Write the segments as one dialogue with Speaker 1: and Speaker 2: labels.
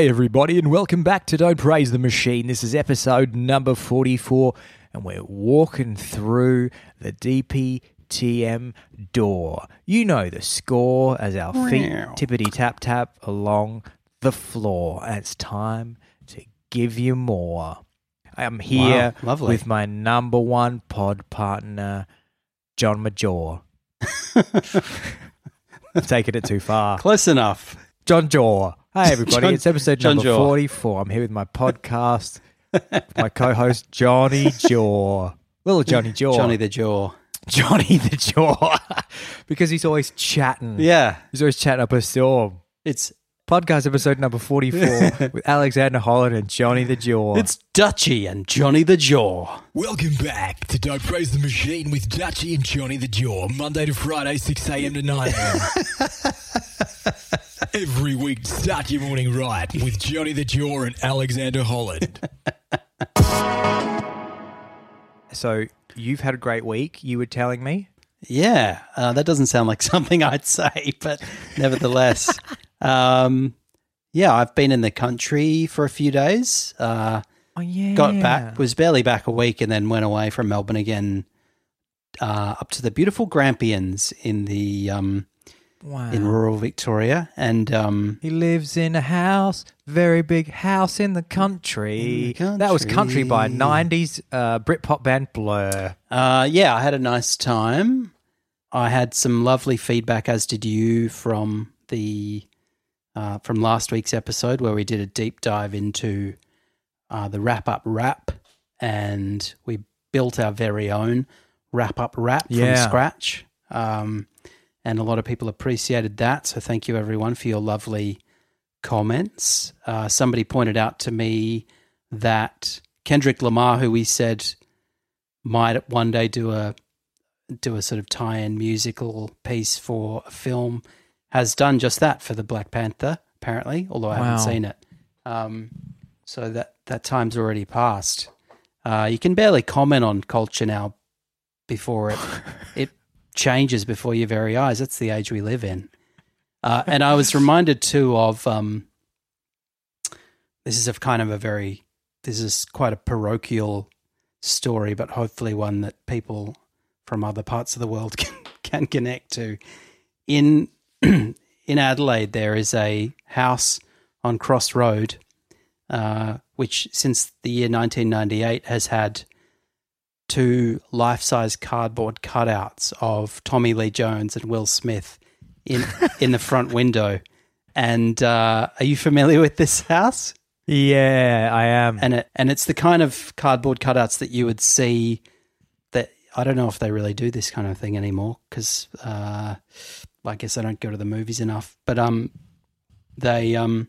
Speaker 1: Hi, everybody, and welcome back to Don't Praise the Machine. This is episode number 44, and we're walking through the DPTM door. You know the score as our feet tippity tap tap along the floor. And it's time to give you more. I'm here
Speaker 2: Wow, lovely.
Speaker 1: with my number one pod partner, John Major. I've taken it too far.
Speaker 2: Close enough.
Speaker 1: John Jaw. Hi, everybody.
Speaker 2: John-
Speaker 1: it's episode
Speaker 2: John
Speaker 1: number
Speaker 2: Jaw.
Speaker 1: 44. I'm here with my podcast, with my co host, Johnny Jaw. Little Johnny Jaw.
Speaker 2: Johnny the Jaw.
Speaker 1: Johnny the Jaw. because he's always chatting.
Speaker 2: Yeah.
Speaker 1: He's always chatting up a storm.
Speaker 2: It's
Speaker 1: Podcast episode number 44 with Alexander Holland and Johnny the Jaw.
Speaker 2: it's Dutchy and Johnny the Jaw.
Speaker 3: Welcome back to Don't Praise the Machine with Dutchy and Johnny the Jaw, Monday to Friday, 6 a.m. to 9 a.m. Every week, start your morning right with Johnny the Jaw and Alexander Holland.
Speaker 1: so you've had a great week, you were telling me.
Speaker 2: Yeah, uh, that doesn't sound like something I'd say, but nevertheless, um, yeah, I've been in the country for a few days. Uh,
Speaker 1: Oh, yeah.
Speaker 2: got back, was barely back a week, and then went away from Melbourne again, uh, up to the beautiful Grampians in the um,
Speaker 1: Wow.
Speaker 2: in rural Victoria, and um,
Speaker 1: He lives in a house, very big house in the country.
Speaker 2: In the
Speaker 1: That was country by 90s uh, Britpop band Blur.
Speaker 2: Uh, yeah, I had a nice time. I had some lovely feedback, as did you, from the uh, from last week's episode where we did a deep dive into uh, the wrap up rap, and we built our very own wrap up rap
Speaker 1: Yeah.
Speaker 2: from scratch. Um, and a lot of people appreciated that. So thank you everyone for your lovely comments. Uh, somebody pointed out to me that Kendrick Lamar, who we said might one day do a do a sort of tie-in musical piece for a film, has done just that for the Black Panther. Apparently, although I
Speaker 1: Wow.
Speaker 2: haven't seen it. Um, so that that time's already passed. Uh, you can barely comment on culture now before it it changes before your very eyes. That's the age we live in. Uh, and I was reminded too of um, this is a kind of a very this is quite a parochial story, but hopefully one that people from other parts of the world can, can connect to. In in Adelaide, there is a house on Cross Road, uh, which since the year 1998 has had two life-size cardboard cutouts of Tommy Lee Jones and Will Smith in in the front window. And uh, are you familiar with this house?
Speaker 1: Yeah, I am.
Speaker 2: and it and it's the kind of cardboard cutouts that you would see that I don't know if they really do this kind of thing anymore because uh, I guess I don't go to the movies enough. But um, they um,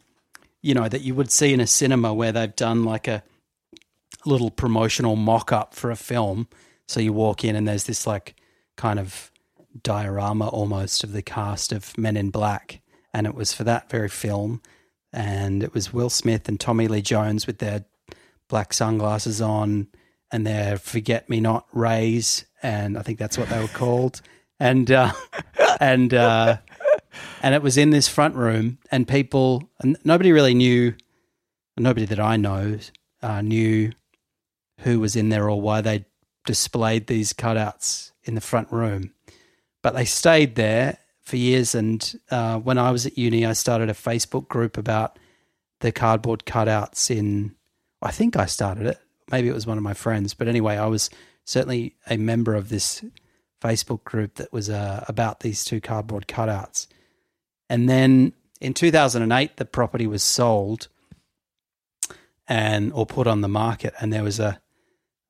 Speaker 2: you know that you would see in a cinema where they've done like a little promotional mock up for a film. So you walk in and there's this like kind of diorama almost of the cast of Men in Black, and it was for that very film and it was Will Smith and Tommy Lee Jones with their black sunglasses on and their forget me not rays, and I think that's what they were called. And uh, and uh, and it was in this front room, and people, and nobody really knew, nobody that I know uh, knew who was in there or why they displayed these cutouts in the front room, but they stayed there for years. And uh, when I was at uni, I started a Facebook group about the cardboard cutouts in. I think I started it. Maybe it was one of my friends, but anyway, I was certainly a member of this Facebook group that was uh, about these two cardboard cutouts. And then in 2008, the property was sold and or put on the market, and there was a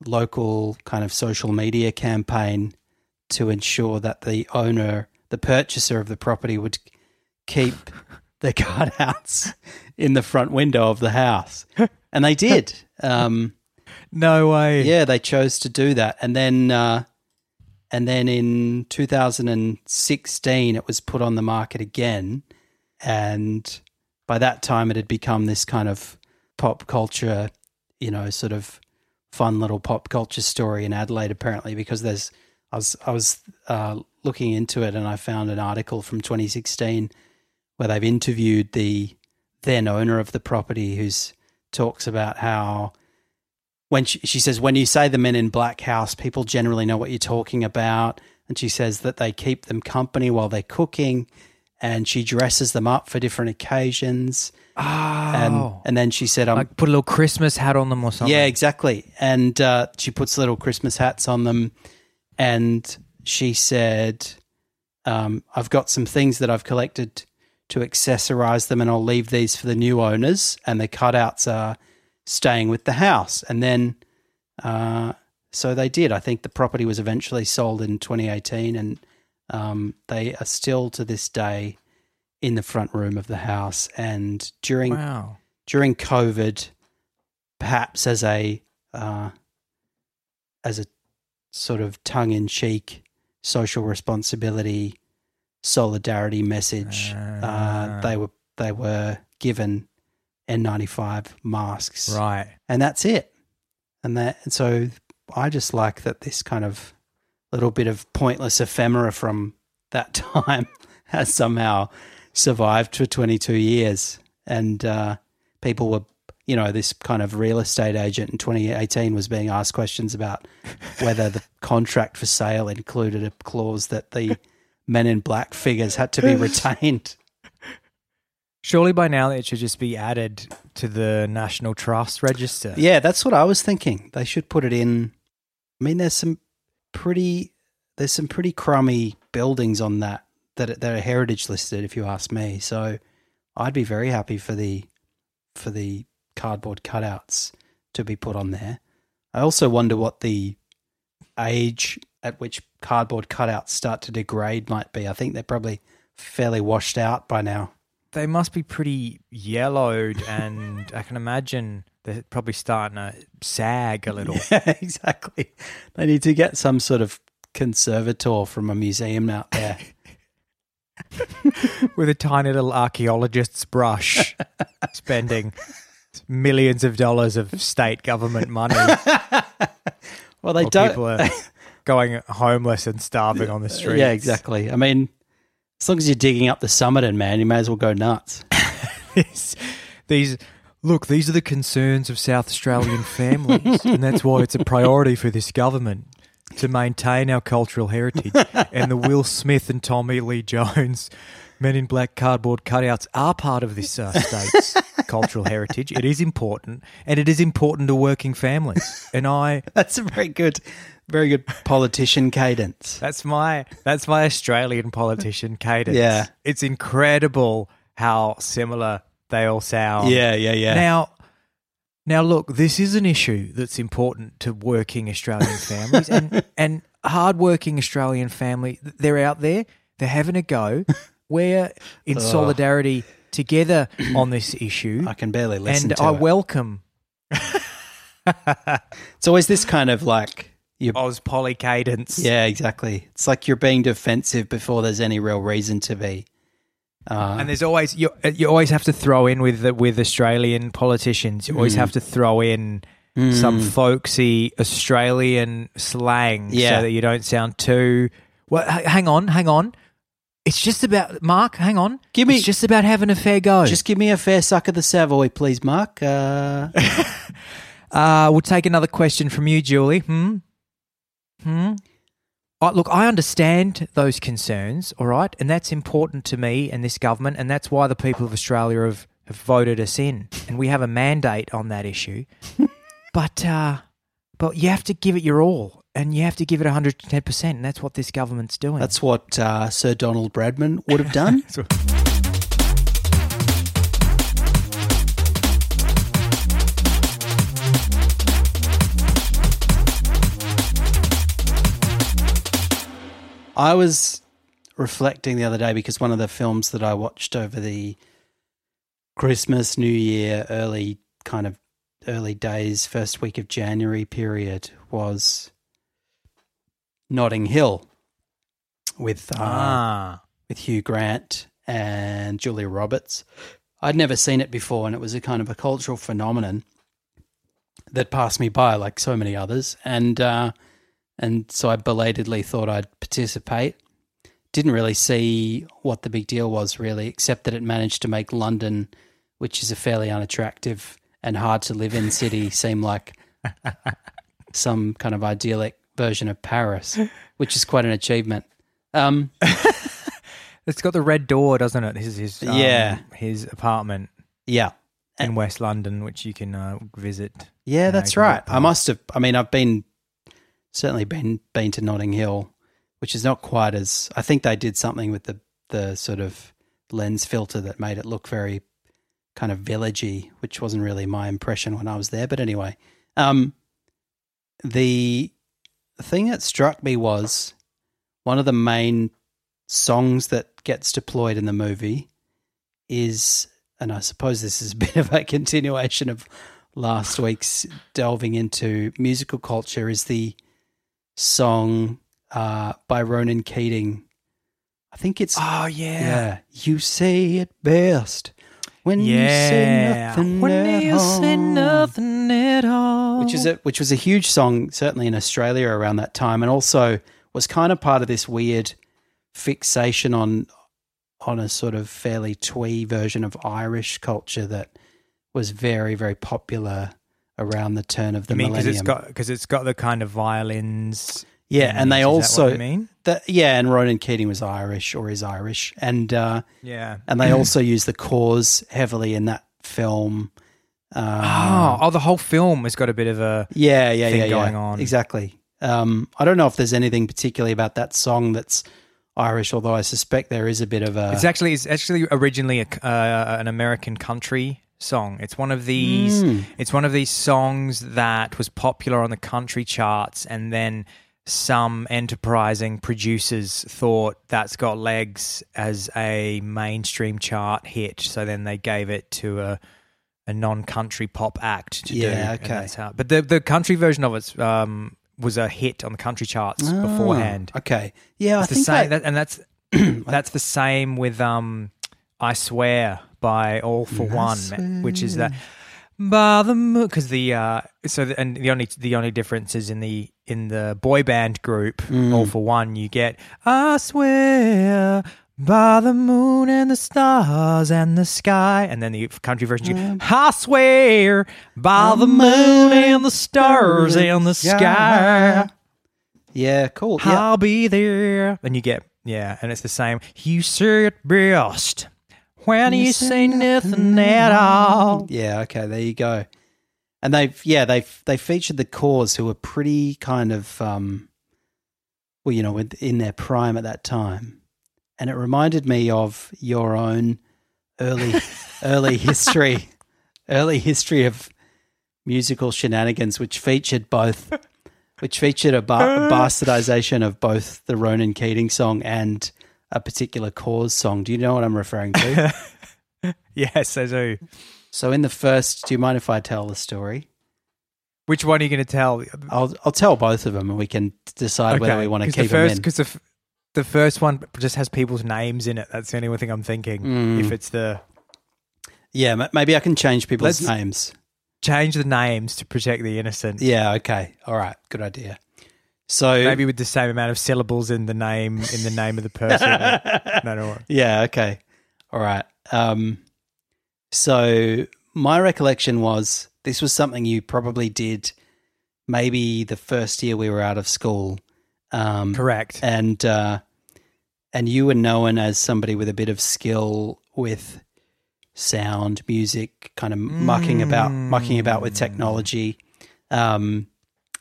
Speaker 2: local kind of social media campaign to ensure that the owner, the purchaser of the property, would keep the cutouts in the front window of the house, and they did. Um,
Speaker 1: no way.
Speaker 2: yeah, they chose to do that, and then uh, and then in 2016, it was put on the market again, and by that time, it had become this kind of pop culture, you know, sort of fun little pop culture story in Adelaide. Apparently, because there's I was I was uh, looking into it, and I found an article from 2016 where they've interviewed the then owner of the property who's talks about how when she, she says when you say the men in black house people generally know what you're talking about and she says that they keep them company while they're cooking and she dresses them up for different occasions
Speaker 1: Oh,
Speaker 2: and and then she said um,
Speaker 1: like put a little Christmas hat on them or something.
Speaker 2: yeah, exactly. And uh, she puts little Christmas hats on them. And she said, um, I've got some things that I've collected to accessorize them, and I'll leave these for the new owners. And the cutouts are staying with the house. And then, uh, so they did. I think the property was eventually sold in 2018, and um, they are still to this day in the front room of the house. And during
Speaker 1: Wow.
Speaker 2: during COVID, perhaps as a uh, as a sort of tongue in cheek social responsibility solidarity message, uh,
Speaker 1: Ah.
Speaker 2: they were they were given N95 masks,
Speaker 1: Right.
Speaker 2: and that's it. And that and so I just like that this kind of little bit of pointless ephemera from that time has somehow survived for 22 years. And uh, people were, you know, this kind of real estate agent in 2018 was being asked questions about whether the contract for sale included a clause that the men in black figures had to be retained.
Speaker 1: Surely by now it should just be added to the National Trust Register.
Speaker 2: Yeah, that's what I was thinking. They should put it in. I mean, there's some pretty there's some pretty crummy buildings on that that that are heritage listed. If you ask me, so I'd be very happy for the for the cardboard cutouts to be put on there. I also wonder what the age at which cardboard cutouts start to degrade might be. I think they're probably fairly washed out by now.
Speaker 1: They must be pretty yellowed, and I can imagine they're probably starting to sag a little.
Speaker 2: Yeah, exactly. They need to get some sort of conservator from a museum out there.
Speaker 1: with a tiny little archaeologist's brush, spending millions of dollars of state government money.
Speaker 2: Well, they don't.
Speaker 1: People are going homeless and starving on the streets.
Speaker 2: yeah, exactly. I mean, as long as you're digging up the Somerton, man, you may as well go nuts.
Speaker 1: These, these look, these are the concerns of South Australian families, and that's why it's a priority for this government to maintain our cultural heritage. And the Will Smith and Tommy Lee Jones Men in Black cardboard cutouts are part of this uh, state's cultural heritage. It is important, and it is important to working families. And I,
Speaker 2: That's a very good, very good politician cadence.
Speaker 1: that's my that's my Australian politician cadence.
Speaker 2: Yeah.
Speaker 1: it's incredible how similar they all sound.
Speaker 2: yeah, yeah, yeah.
Speaker 1: Now, now look, this is an issue that's important to working Australian families and and hardworking Australian family. They're out there. They're having a go. We're in solidarity together on this issue,
Speaker 2: I can barely listen
Speaker 1: and I
Speaker 2: it.
Speaker 1: welcome
Speaker 2: It's always this kind of like you.
Speaker 1: Oz Polly cadence.
Speaker 2: Yeah, exactly. It's like you're being defensive before there's any real reason to be. Uh,
Speaker 1: And there's always you. You always have to throw in with the, with Australian politicians. You
Speaker 2: Mm.
Speaker 1: always have to throw in some folksy Australian slang,
Speaker 2: Yeah.
Speaker 1: so that you don't sound too. Well, hang on, hang on. It's just about Mark. Hang on.
Speaker 2: Give me-
Speaker 1: It's just about having a fair go.
Speaker 2: just give me a fair suck of the Savoy, please, Mark. Uh,
Speaker 1: Uh, we'll take another question from you, Julie. Hmm. Hmm. Look, I understand those concerns, all right, and that's important to me and this government, and that's why the people of Australia have, have voted us in, and we have a mandate on that issue. but uh, but you have to give it your all, and you have to give it 110%, and that's what this government's doing.
Speaker 2: that's what uh, Sir Donald Bradman would have done. I was reflecting the other day because one of the films that I watched over the Christmas, New Year, early kind of early days, first week of January period was Notting Hill with uh,
Speaker 1: ah.
Speaker 2: with Hugh Grant and Julia Roberts. I'd never seen it before, and it was a kind of a cultural phenomenon that passed me by, like so many others. And uh, and so I belatedly thought I'd participate. Didn't really see what the big deal was, really, except that it managed to make London which is a fairly unattractive and hard to live in city, seem like some kind of idyllic version of Paris, which is quite an achievement. Um,
Speaker 1: It's got the red door, doesn't it? His his um,
Speaker 2: Yeah.
Speaker 1: his apartment
Speaker 2: yeah.
Speaker 1: in West London, which you can uh, visit.
Speaker 2: Yeah, that's right. I must have. I mean, I've been certainly been been to Notting Hill, which is not quite as. I think they did something with the the sort of lens filter that made it look very kind of villagey, which wasn't really my impression when I was there. But anyway, um, the thing that struck me was one of the main songs that gets deployed in the movie is, and I suppose this is a bit of a continuation of last week's delving into musical culture, is the song uh, by Ronan Keating. I think it's
Speaker 1: Oh
Speaker 2: yeah. yeah. You say it best when you say nothing
Speaker 1: When
Speaker 2: at
Speaker 1: you say
Speaker 2: all.
Speaker 1: nothing at all.
Speaker 2: Which is a which was a huge song, certainly in Australia around that time, and also was kind of part of this weird fixation on on a sort of fairly twee version of Irish culture that was very very popular around the turn of the
Speaker 1: I mean, because
Speaker 2: millennium.
Speaker 1: it's got because it's got the kind of violins.
Speaker 2: Yeah, and they
Speaker 1: Is that what
Speaker 2: also
Speaker 1: mean
Speaker 2: the, yeah, and Ronan Keating was Irish or is Irish, and uh,
Speaker 1: yeah.
Speaker 2: and they also use the Corrs heavily in that film. Um,
Speaker 1: Oh, oh, the whole film has got a bit of a
Speaker 2: yeah, yeah,
Speaker 1: thing
Speaker 2: yeah, yeah.
Speaker 1: going on.
Speaker 2: Exactly. Um, I don't know if there's anything particularly about that song that's Irish, although I suspect there is a bit of a.
Speaker 1: It's actually it's actually originally a, uh, an American country song. It's one of these.
Speaker 2: Mm.
Speaker 1: It's one of these songs that was popular on the country charts, and then some enterprising producers thought that's got legs as a mainstream chart hit. So then they gave it to a a non-country pop act to do.
Speaker 2: Yeah,
Speaker 1: and
Speaker 2: okay.
Speaker 1: how- but the the country version of it um, was a hit on the country charts
Speaker 2: Ah,
Speaker 1: beforehand.
Speaker 2: Okay. Yeah, I
Speaker 1: the
Speaker 2: think
Speaker 1: same,
Speaker 2: that,
Speaker 1: that, and that's that's the same with um, "I Swear" by All for
Speaker 2: I
Speaker 1: One, which is that by the because the uh, so the, and the only the only difference is in the in the boy band group
Speaker 2: Mm.
Speaker 1: All-4-One, you get "I swear." By the moon and the stars and the sky, and then the country version, you
Speaker 2: Mm.
Speaker 1: I swear by the moon and the stars and the sky.
Speaker 2: yeah, cool. Yeah.
Speaker 1: I'll be there. And you get yeah, and it's the same. You say it best when you, say nothing at all.
Speaker 2: Yeah, okay, there you go. And they've yeah, they've they featured the Corrs who were pretty kind of um well, you know, in their prime at that time. And it reminded me of your own early early history early history of musical shenanigans which featured both which featured a, bar- a bastardization of both the Ronan Keating song and a particular Corrs song. Do you know what I'm referring to?
Speaker 1: Yes, I do.
Speaker 2: So in the first, do you mind if I tell the story?
Speaker 1: Which one are you going to tell?
Speaker 2: I'll I'll tell both of them, and we can decide whether we want to keep
Speaker 1: the first,
Speaker 2: them in.
Speaker 1: Because the, f- the first one just has people's names in it. That's the only thing I'm thinking.
Speaker 2: Mm.
Speaker 1: If it's the
Speaker 2: Yeah, ma- maybe I can change people's
Speaker 1: Let's-
Speaker 2: names.
Speaker 1: change the names to protect the innocent.
Speaker 2: Yeah, okay, all right, good idea. So
Speaker 1: Maybe with the same amount of syllables in the name in the name of the person. no, no, worry.
Speaker 2: yeah, okay, all right. Um, so my recollection was this was something you probably did maybe the first year we were out of school. Um,
Speaker 1: correct.
Speaker 2: and uh, and you were known as somebody with a bit of skill with sound, music, kind of mucking about, mucking about with technology, um,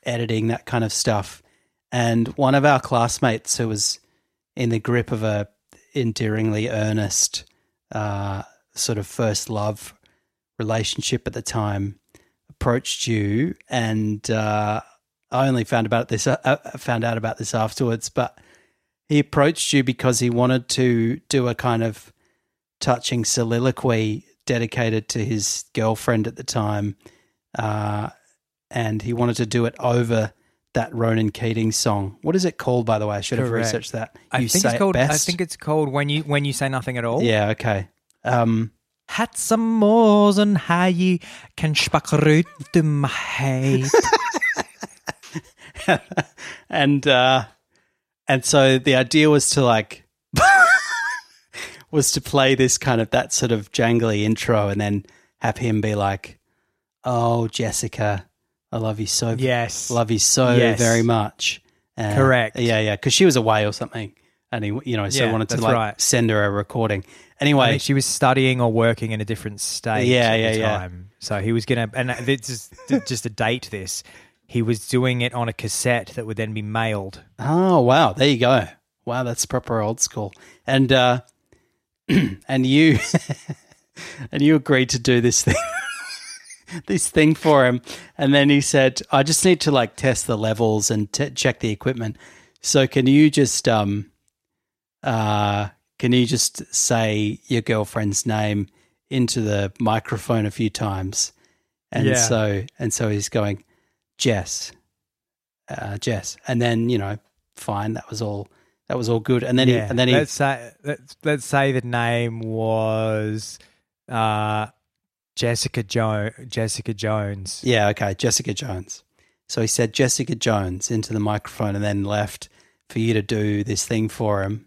Speaker 2: editing, that kind of stuff. And one of our classmates who was in the grip of a endearingly earnest uh, sort of first love relationship at the time approached you and uh, I only found about this uh, uh, found out about this afterwards but he approached you because he wanted to do a kind of touching soliloquy dedicated to his girlfriend at the time uh, and he wanted to do it over that Ronan Keating song. What is it called, by the way? I should have researched that.
Speaker 1: I think it's
Speaker 2: It
Speaker 1: called. I think it's called when you when you say nothing at all.
Speaker 2: Yeah, okay. Um,
Speaker 1: Had some more than how you can my head.
Speaker 2: and uh, and so the idea was to like was to play this kind of that sort of jangly intro and then have him be like, "Oh, Jessica, I love you so
Speaker 1: Yes.
Speaker 2: love you so
Speaker 1: Yes.
Speaker 2: very much." Uh,
Speaker 1: Correct.
Speaker 2: Yeah, yeah, because she was away or something, and he, you know, so
Speaker 1: Yeah,
Speaker 2: wanted to like
Speaker 1: right.
Speaker 2: send her a recording.
Speaker 1: I
Speaker 2: Anyway,
Speaker 1: she was studying or working in a different state
Speaker 2: Yeah,
Speaker 1: at
Speaker 2: yeah,
Speaker 1: the
Speaker 2: yeah.
Speaker 1: time. So he was going to, and this is just to date this, he was doing it on a cassette that would then be mailed.
Speaker 2: Oh wow, there you go. Wow, that's proper old school. And uh and you and you agreed to do this thing this thing for him and then he said, "I just need to like test the levels and t- check the equipment. So can you just um uh can you just say your girlfriend's name into the microphone a few times?" And
Speaker 1: Yeah.
Speaker 2: so and so he's going, "Jess, uh, Jess, and then you know, fine, that was all, that was all good, and then he, and then he,
Speaker 1: let's say let's, let's say the name was uh, Jessica jo- Jessica Jones.
Speaker 2: yeah, okay, Jessica Jones. So he said Jessica Jones into the microphone, and then left for you to do this thing for him,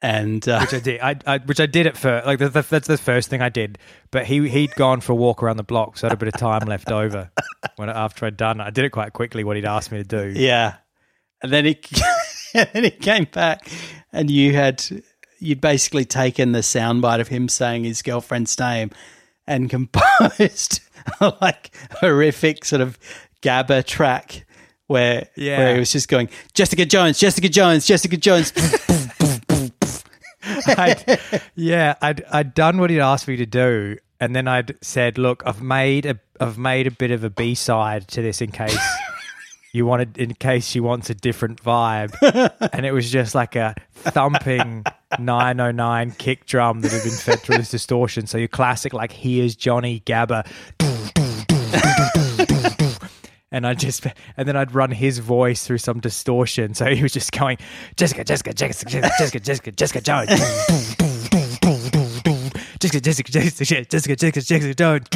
Speaker 2: and uh,
Speaker 1: Which I did, I, I, which I did at first. Like the, the, that's the first thing I did. But he he'd gone for a walk around the block, so I had a bit of time left over. When after I'd done, it. I did it quite quickly. What he'd asked me to do.
Speaker 2: yeah, and then he, and then he came back, and you had you'd basically taken the soundbite of him saying his girlfriend's name, and composed a, like horrific sort of gabba track. Where,
Speaker 1: Yeah.
Speaker 2: where he was just going, Jessica Jones, Jessica Jones, Jessica Jones.
Speaker 1: I'd, yeah, I'd I'd done what he'd asked me to do, and then I'd said, "Look, I've made a I've made a bit of a B side to this in case you wanted, in case she wants a different vibe." and it was just like a thumping 909 kick drum that had been fed through this distortion. So your classic, like, here's Johnny Gabba. And I just, and then I'd run his voice through some distortion. So he was just going, Jessica, Jessica, Jessica, Jessica, Jessica, Jessica Jessica Jones. Do do do do do do, Jessica, Jessica, Jessica, Jessica, Jessica, Jessica Jones.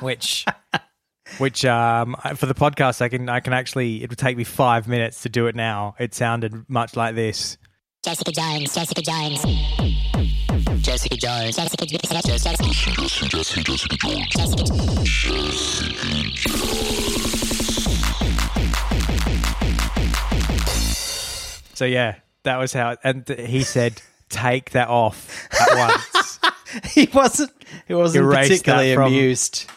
Speaker 1: Which, which, um, for the podcast, I can, I can actually, it would take me five minutes to do it now. It sounded much like this.
Speaker 4: Jessica Jones, Jessica Jones. Jessica Jones, Jessica Jessica Jessica Jessica
Speaker 1: So yeah, that was how, and he said, take that off at once.
Speaker 2: he wasn't he wasn't
Speaker 1: Erase
Speaker 2: particularly
Speaker 1: that from-
Speaker 2: amused.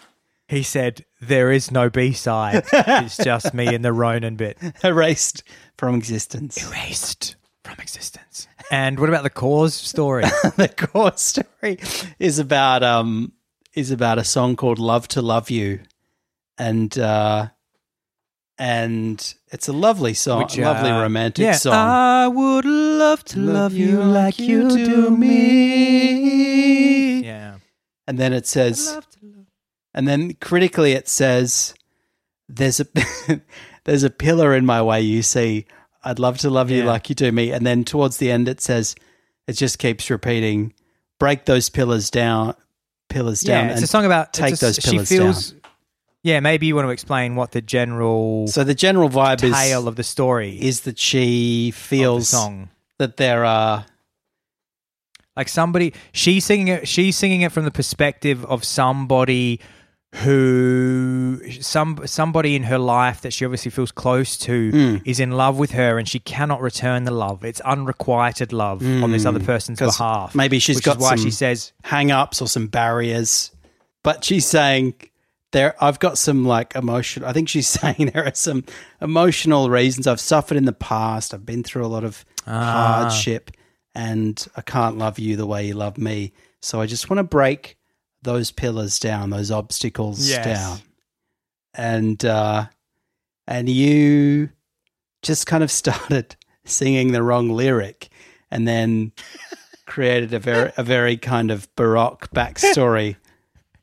Speaker 1: He said, there is no B side. It's just me in the Ronan bit.
Speaker 2: Erased from existence.
Speaker 1: Erased from existence. And what about the Corrs story?
Speaker 2: the Corrs story is about um is about a song called Love to Love You. And uh and it's a lovely song,
Speaker 1: Which,
Speaker 2: a lovely
Speaker 1: uh,
Speaker 2: romantic
Speaker 1: yeah,
Speaker 2: song.
Speaker 1: I would love to love you like you do me. Yeah.
Speaker 2: and then it says and then critically it says there's a there's a pillar in my way you see i'd love to love you
Speaker 1: Yeah.
Speaker 2: like you do me and then towards the end it says it just keeps repeating break those pillars down pillars
Speaker 1: Yeah,
Speaker 2: down
Speaker 1: it's a song about
Speaker 2: take
Speaker 1: a-
Speaker 2: those
Speaker 1: she
Speaker 2: pillars
Speaker 1: feels, Yeah, maybe you want to explain what the general
Speaker 2: so the general vibe
Speaker 1: tale
Speaker 2: is
Speaker 1: of the story is
Speaker 2: is that she feels
Speaker 1: song.
Speaker 2: that there are
Speaker 1: Like somebody, she's singing it. She's singing it from the perspective of somebody who some somebody in her life that she obviously feels close to
Speaker 2: Hmm.
Speaker 1: is in love with her, and she cannot return the love. It's unrequited love on this other person's
Speaker 2: Hmm. 'Cause
Speaker 1: behalf.
Speaker 2: maybe she's got
Speaker 1: why she says,
Speaker 2: hang-ups or some barriers but she's saying there i've got some like emotion i think she's saying there are some emotional reasons i've suffered in the past i've been through a lot of
Speaker 1: Ah.
Speaker 2: hardship and i can't love you the way you love me so i just want to break those pillars down those obstacles
Speaker 1: Yes.
Speaker 2: down and uh and you just kind of started singing the wrong lyric and then created a very a very kind of baroque backstory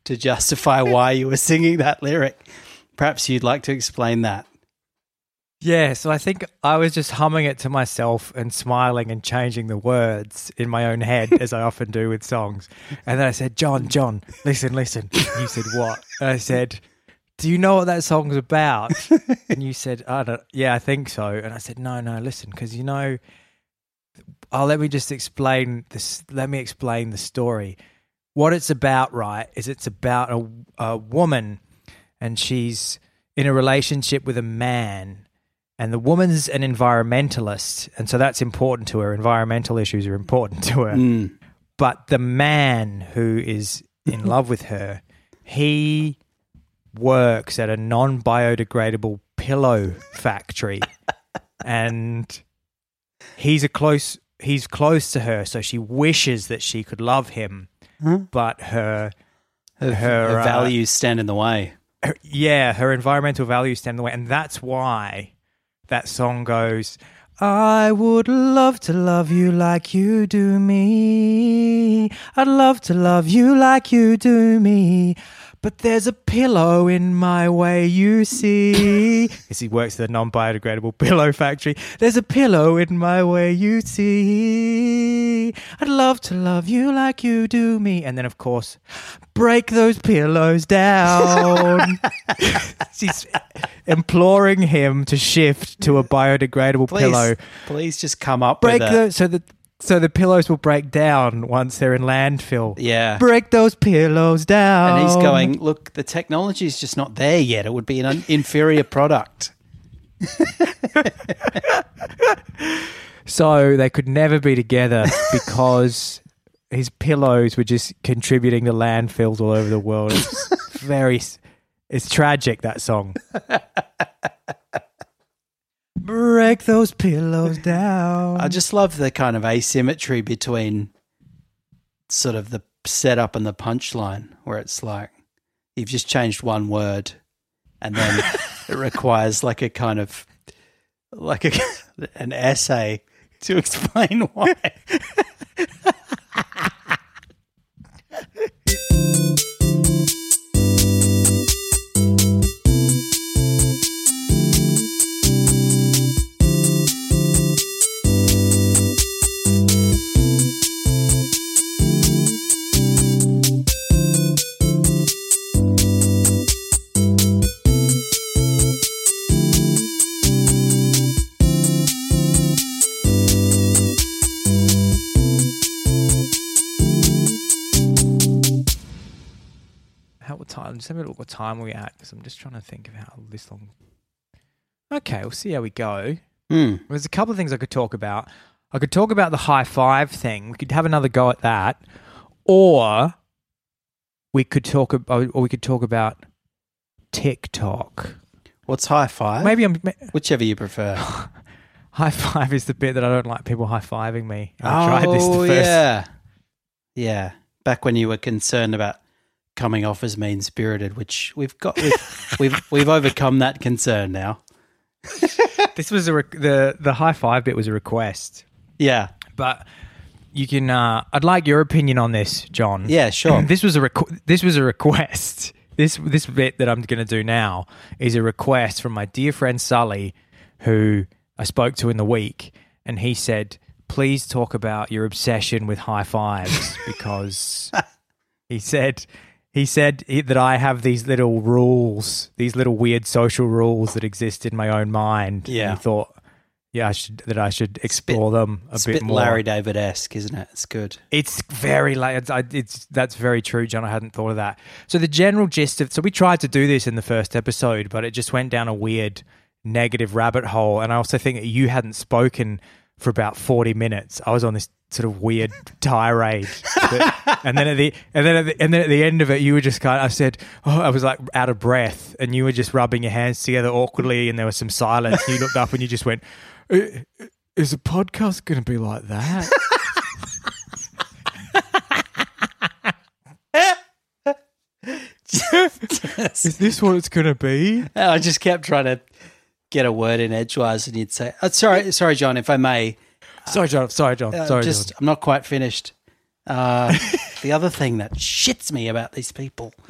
Speaker 2: to justify why you were singing that lyric. Perhaps you'd like to explain that.
Speaker 1: Yeah, so I think I was just humming it to myself and smiling and changing the words in my own head, as I often do with songs. And then I said, John, John, listen, listen. And you said, what? And I said, Do you know what that song's about? And you said, I don't, Yeah, I think so. And I said, No, no, listen, because you know, oh, let me just explain this. Let me explain the story. What it's about, right, is it's about a, a woman and she's in a relationship with a man. And the woman's an environmentalist. And so that's important to her. Environmental issues are important to her.
Speaker 2: Mm.
Speaker 1: But the man who is in love with her, he works at a non biodegradable pillow factory. and he's a close he's close to her, so she wishes that she could love him. But her
Speaker 2: Her,
Speaker 1: Her, uh,
Speaker 2: values stand in the way.
Speaker 1: her- yeah, her environmental values stand in the way, and that's why that song goes. I would love to love you like you do me. I'd love to love you like you do me. But there's a pillow in my way, you see. Because he works at a non biodegradable pillow factory. There's a pillow in my way, you see. I'd love to love you like you do me. And then, of course, break those pillows down. She's imploring him to shift to a biodegradable
Speaker 2: Please,
Speaker 1: pillow.
Speaker 2: please just come up
Speaker 1: Break
Speaker 2: with
Speaker 1: the so that so the pillows will break down once they're in landfill.
Speaker 2: yeah.
Speaker 1: Break those pillows down.
Speaker 2: And he's going, look, the technology is just not there yet. It would be an un- inferior product.
Speaker 1: So they could never be together because his pillows were just contributing to landfills all over the world. It's very, it's tragic that song. Break those pillows down.
Speaker 2: I just love the kind of asymmetry between sort of the setup and the punchline, where it's like you've just changed one word, and then it requires like a kind of like a, an essay to explain why.
Speaker 1: Just have a look what time we're at because I'm just trying to think of how this long. Okay, we'll see how we go.
Speaker 2: Hmm.
Speaker 1: There's a couple of things I could talk about. I could talk about the high five thing. We could have another go at that, or we could talk about, or we could talk about TikTok.
Speaker 2: What's high five?
Speaker 1: Maybe I'm
Speaker 2: whichever you prefer.
Speaker 1: high five is the bit that I don't like people high fiving me. I tried this the
Speaker 2: oh
Speaker 1: first.
Speaker 2: yeah, yeah. Back when you were concerned about coming off as mean spirited, which we've got, we've, we've we've overcome that concern now.
Speaker 1: This was a re- the the high five bit was a request,
Speaker 2: Yeah,
Speaker 1: but you can. Uh, I'd like your opinion on this, John.
Speaker 2: yeah, sure.
Speaker 1: This was a requ- this was a request. This this bit that I'm going to do now is a request from my dear friend Sully, who I spoke to in the week, and he said, "Please talk about your obsession with high fives because he said." He said that I have these little rules, these little weird social rules that exist in my own mind. And
Speaker 2: Yeah.
Speaker 1: he thought, yeah, I should that I should explore them a
Speaker 2: It's
Speaker 1: bit
Speaker 2: bit
Speaker 1: more.
Speaker 2: Larry David esque, isn't it? It's good.
Speaker 1: It's very late. It's, it's that's very true, John. I hadn't thought of that. So the general gist of so we tried to do this in the first episode, but it just went down a weird negative rabbit hole. And I also think that you hadn't spoken for about forty minutes. I was on this sort of weird tirade, that- and then at the and then at the, and then at the end of it, you were just kind. Of, I said, oh, I was like out of breath, and you were just rubbing your hands together awkwardly, and there was some silence. You looked up and you just went. Is a podcast going to be like that? Is this what it's going to be?
Speaker 2: I just kept trying to get a word in edgewise, and you'd say, oh, "Sorry, sorry, John, if I may,
Speaker 1: Sorry, John. Sorry, John.
Speaker 2: uh,
Speaker 1: sorry,
Speaker 2: just
Speaker 1: John.
Speaker 2: I'm not quite finished." Uh, the other thing that shits me about these people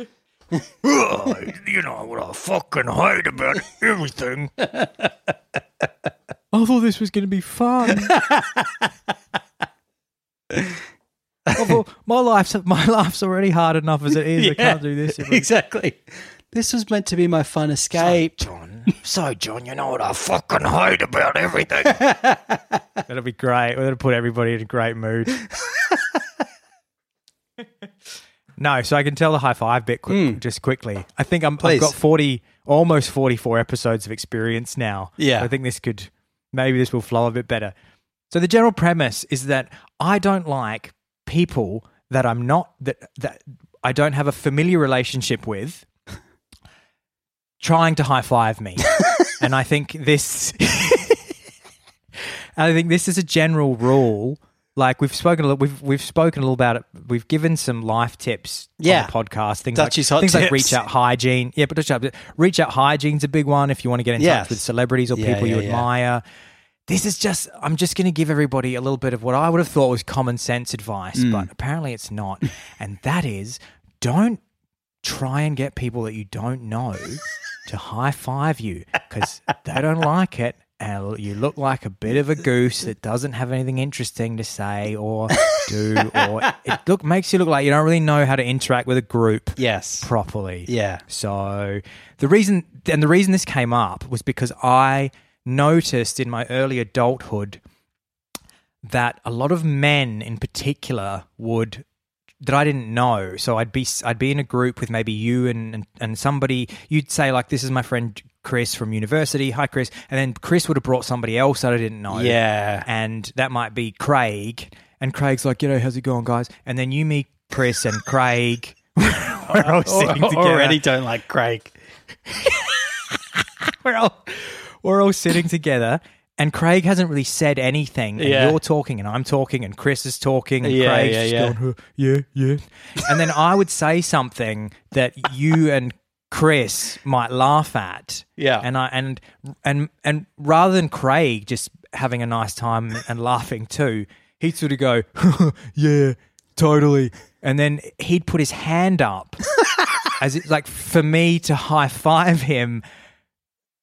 Speaker 3: You know what I fucking hate about everything.
Speaker 1: I thought this was going to be fun. I thought, my life's my life's already hard enough as it is. I can't do this. every-
Speaker 2: exactly. This was meant to be my fun escape.
Speaker 1: John. So, John, you know what I fucking hate about everything? That'll be great. That'll put everybody in a great mood. no, so I can tell the high five bit quick, hmm. just quickly. I think I'm, I've got 40, almost 44 episodes of experience now.
Speaker 2: Yeah.
Speaker 1: I think this could, maybe this will flow a bit better. So the general premise is that I don't like people that I'm not, that, that I don't have a familiar relationship with trying to high five me. and I think this I think this is a general rule. Like we've spoken a little, we've we've spoken a little about it. We've given some life tips
Speaker 2: Yeah.
Speaker 1: on the podcast. Things
Speaker 2: Dutchie's
Speaker 1: like things like reach out hygiene. Yeah, but reach out, hygiene's a big one if you want to get in
Speaker 2: Yes.
Speaker 1: touch with celebrities or
Speaker 2: Yeah,
Speaker 1: people you
Speaker 2: yeah, yeah.
Speaker 1: admire. This is just I'm just going to give everybody a little bit of what I would have thought was common sense advice,
Speaker 2: Mm.
Speaker 1: but apparently it's not. and that is don't try and get people that you don't know to high five you because they don't like it and you look like a bit of a goose that doesn't have anything interesting to say or do or it look makes you look like you don't really know how to interact with a group
Speaker 2: Yes.
Speaker 1: properly.
Speaker 2: Yeah.
Speaker 1: So the reason and the reason this came up was because I noticed in my early adulthood that a lot of men in particular would that I didn't know. So I'd be I'd be in a group with maybe you and and, and somebody you'd say like this is my friend Chris from university. Hi Chris. And then Chris would have brought somebody else that I didn't know.
Speaker 2: Yeah.
Speaker 1: And that might be Craig. And Craig's like, you know, how's it going, guys? And then you meet Chris and Craig. We're all sitting together
Speaker 2: Already don't like Craig.
Speaker 1: we're all we're all sitting together and Craig hasn't really said anything and
Speaker 2: Yeah.
Speaker 1: you're talking and I'm talking and Chris is talking and
Speaker 2: Yeah,
Speaker 1: Craig's
Speaker 2: yeah,
Speaker 1: just
Speaker 2: yeah.
Speaker 1: going "Huh, yeah yeah and then I would say something that you and Chris might laugh at
Speaker 2: Yeah.
Speaker 1: and I and and and rather than Craig just having a nice time and laughing too he'd sort of go yeah totally and then he'd put his hand up as it like for me to high five him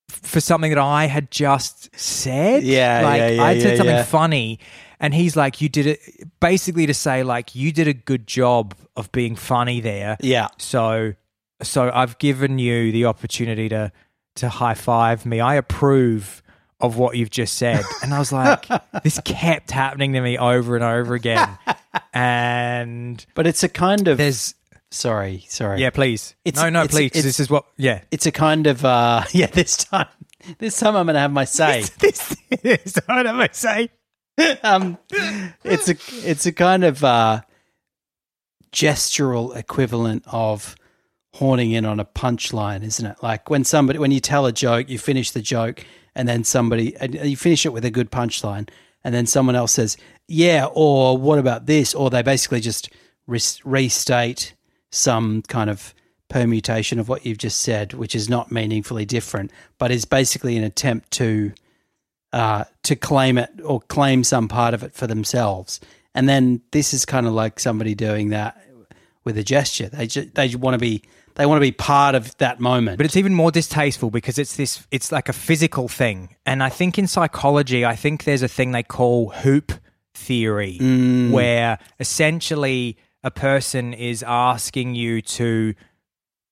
Speaker 1: for something that I had just said.
Speaker 2: Yeah,
Speaker 1: like
Speaker 2: yeah, yeah,
Speaker 1: I said
Speaker 2: yeah,
Speaker 1: something funny, and he's like, "You did it." Basically, to say like, "You did a good job of being funny there."
Speaker 2: Yeah.
Speaker 1: So, so I've given you the opportunity to to high five me. I approve of what you've just said, and I was like, this kept happening to me over and over again, and
Speaker 2: But it's a kind of
Speaker 1: there's
Speaker 2: sorry, sorry.
Speaker 1: yeah, please,
Speaker 2: It's-
Speaker 1: no, no,
Speaker 2: it's-
Speaker 1: please.
Speaker 2: it's-
Speaker 1: this is what yeah.
Speaker 2: It's a kind of uh yeah, this time this time I'm gonna have my say.
Speaker 1: this is what am I saying?
Speaker 2: um, it's a it's a kind of uh, gestural equivalent of horning in on a punchline, isn't it? Like when somebody when you tell a joke, you finish the joke, and then somebody and you finish it with a good punchline, and then someone else says, "Yeah," or "What about this?" Or they basically just restate some kind of permutation of what you've just said, which is not meaningfully different, but is basically an attempt to uh, to claim it or claim some part of it for themselves. And then this is kind of like somebody doing that with a gesture. They ju- they want to be they want to be part of that moment.
Speaker 1: But it's even more distasteful because it's this it's like a physical thing. And I think in psychology, I think there's a thing they call hoop theory where essentially a person is asking you to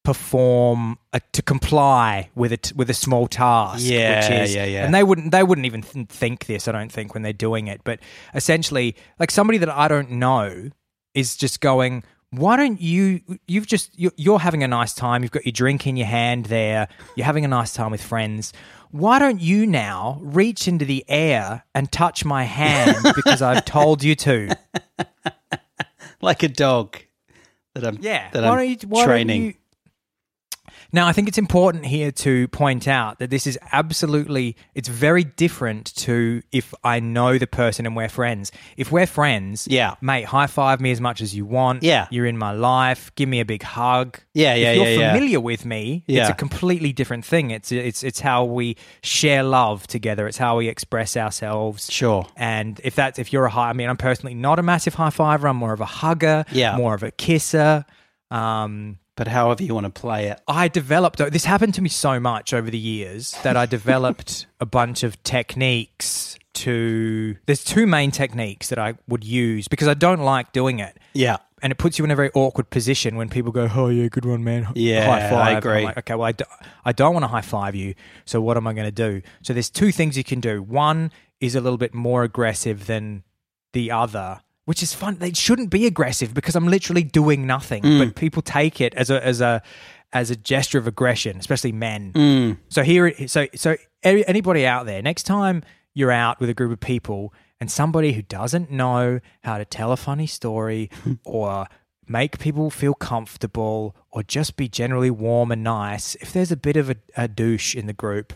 Speaker 1: perform a, to comply with a t- with a small task
Speaker 2: Yeah,
Speaker 1: which is,
Speaker 2: yeah, yeah.
Speaker 1: and they wouldn't they wouldn't even th- think this I don't think when they're doing it. But essentially like somebody that I don't know is just going why don't you you've just you're, you're having a nice time. You've got your drink in your hand there. You're having a nice time with friends. Why don't you now reach into the air and touch my hand because I've told you to
Speaker 2: like a dog that I'm
Speaker 1: yeah
Speaker 2: that
Speaker 1: why
Speaker 2: I'm
Speaker 1: don't you, why
Speaker 2: training.
Speaker 1: don't you now, I think it's important here to point out that this is absolutely, it's very different to if I know the person and we're friends. If we're friends,
Speaker 2: Yeah.
Speaker 1: mate, high five me as much as you want.
Speaker 2: Yeah.
Speaker 1: You're in my life. Give me a big hug.
Speaker 2: Yeah, yeah,
Speaker 1: If you're
Speaker 2: yeah, yeah.
Speaker 1: familiar with me, it's a completely different thing. It's, it's, it's how we share love together. It's how we express ourselves.
Speaker 2: Sure.
Speaker 1: And if that's, if you're a high, I mean, I'm personally not a massive high fiver. I'm more of a hugger.
Speaker 2: Yeah.
Speaker 1: More of a kisser. Um,
Speaker 2: But however you want to play it.
Speaker 1: I developed this happened to me so much over the years that I developed a bunch of techniques to. There's two main techniques that I would use because I don't like doing it.
Speaker 2: Yeah.
Speaker 1: and it puts you in a very awkward position when people go, "Oh yeah, good one, man."
Speaker 2: Yeah,
Speaker 1: high five.
Speaker 2: I agree.
Speaker 1: like, okay, well, I, do, I don't want to high five you. So what am I going to do? So there's two things you can do. One is a little bit more aggressive than the other, which is fun. They shouldn't be aggressive because I'm literally doing nothing, but mm. people take it as a as a as a gesture of aggression, especially men. Mm. So here, so so anybody out there, next time you're out with a group of people and somebody who doesn't know how to tell a funny story or make people feel comfortable or just be generally warm and nice, if there's a bit of a, a douche in the group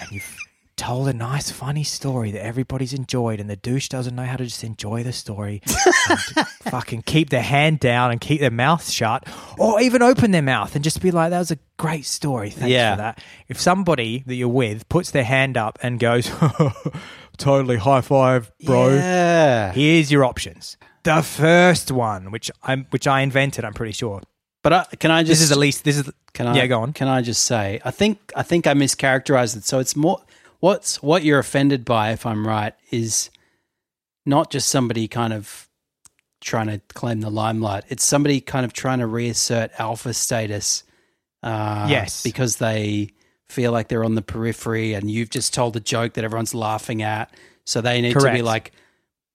Speaker 1: and you've told a nice funny story that everybody's enjoyed and the douche doesn't know how to just enjoy the story fucking keep their hand down and keep their mouth shut or even open their mouth and just be like that was a great story thanks
Speaker 2: Yeah.
Speaker 1: for that if somebody that you're with puts their hand up and goes totally high five bro
Speaker 2: Yeah.
Speaker 1: here's your options the first one which i'm which i invented i'm pretty sure
Speaker 2: But uh, can I just
Speaker 1: this is at least this is
Speaker 2: Can I?
Speaker 1: yeah go on
Speaker 2: Can I just say? I think I think I mischaracterized it. So it's more what's what you're offended by, if I'm right, is not just somebody kind of trying to claim the limelight. It's somebody kind of trying to reassert alpha status. Uh,
Speaker 1: Yes.
Speaker 2: because they feel like they're on the periphery, and you've just told a joke that everyone's laughing at, so they need to be like.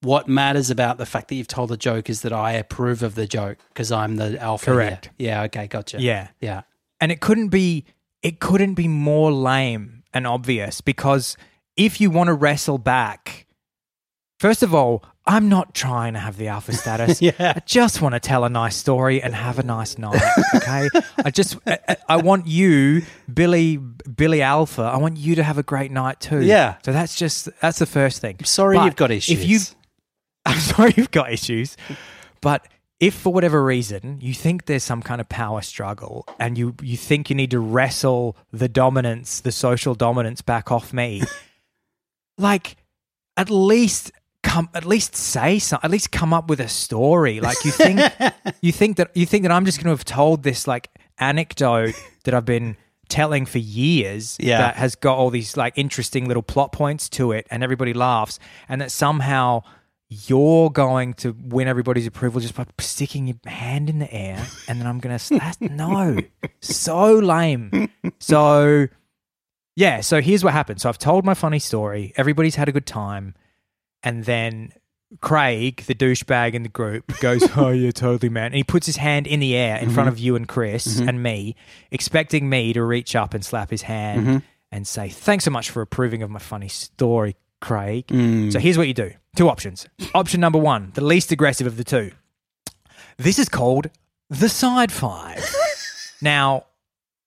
Speaker 2: What matters about the fact that you've told a joke is that I approve of the joke because I'm the alpha. here.
Speaker 1: Correct.
Speaker 2: Yeah. Okay. Gotcha.
Speaker 1: yeah
Speaker 2: Yeah.
Speaker 1: and it couldn't be it couldn't be more lame and obvious because if you want to wrestle back first of all i'm not trying to have the alpha status
Speaker 2: Yeah.
Speaker 1: i just want to tell a nice story and have a nice night okay i just I, I- want you billy billy alpha i want you to have a great night too
Speaker 2: Yeah.
Speaker 1: so that's just that's the first thing
Speaker 2: I'm sorry
Speaker 1: But
Speaker 2: you've got issues.
Speaker 1: if you I'm sorry you've got issues, but if for whatever reason you think there's some kind of power struggle and you you think you need to wrestle the dominance, the social dominance back off me, like at least come at least say something, at least come up with a story. Like you think you think that you think that I'm just going to have told this like anecdote that I've been telling for years
Speaker 2: Yeah.
Speaker 1: that has got all these like interesting little plot points to it and everybody laughs and that somehow you're going to win everybody's approval just by sticking your hand in the air and then I'm going to that's no. So lame. So yeah so here's what happened. So I've told my funny story. Everybody's had a good time. And then Craig, the douchebag in the group, goes, "Oh, yeah, totally, man." And he puts his hand in the air in front mm-hmm. of you and Chris mm-hmm. and me, expecting me to reach up and slap his hand mm-hmm. and say, "Thanks so much for approving of my funny story, Craig." So here's what you do: two options. Option number one, the least aggressive of the two. This is called the side five. now,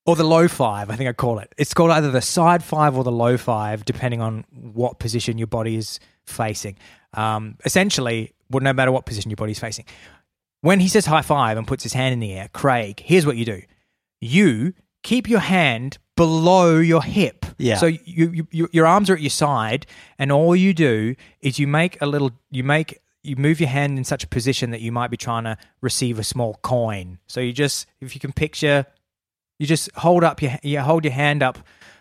Speaker 1: or the low five, I think I call it. It's called either the side five or the low five, depending on what position your body is facing. Um, essentially, well, no matter what position your body's facing. When he says high five and puts his hand in the air, Craig, here's what you do. You keep your hand below your hip.
Speaker 2: Yeah.
Speaker 1: So you, you, you your arms are at your side, and all you do is you make a little, you make, you move your hand in such a position that you might be trying to receive a small coin. So you just, if you can picture, you just hold up your, you hold your hand up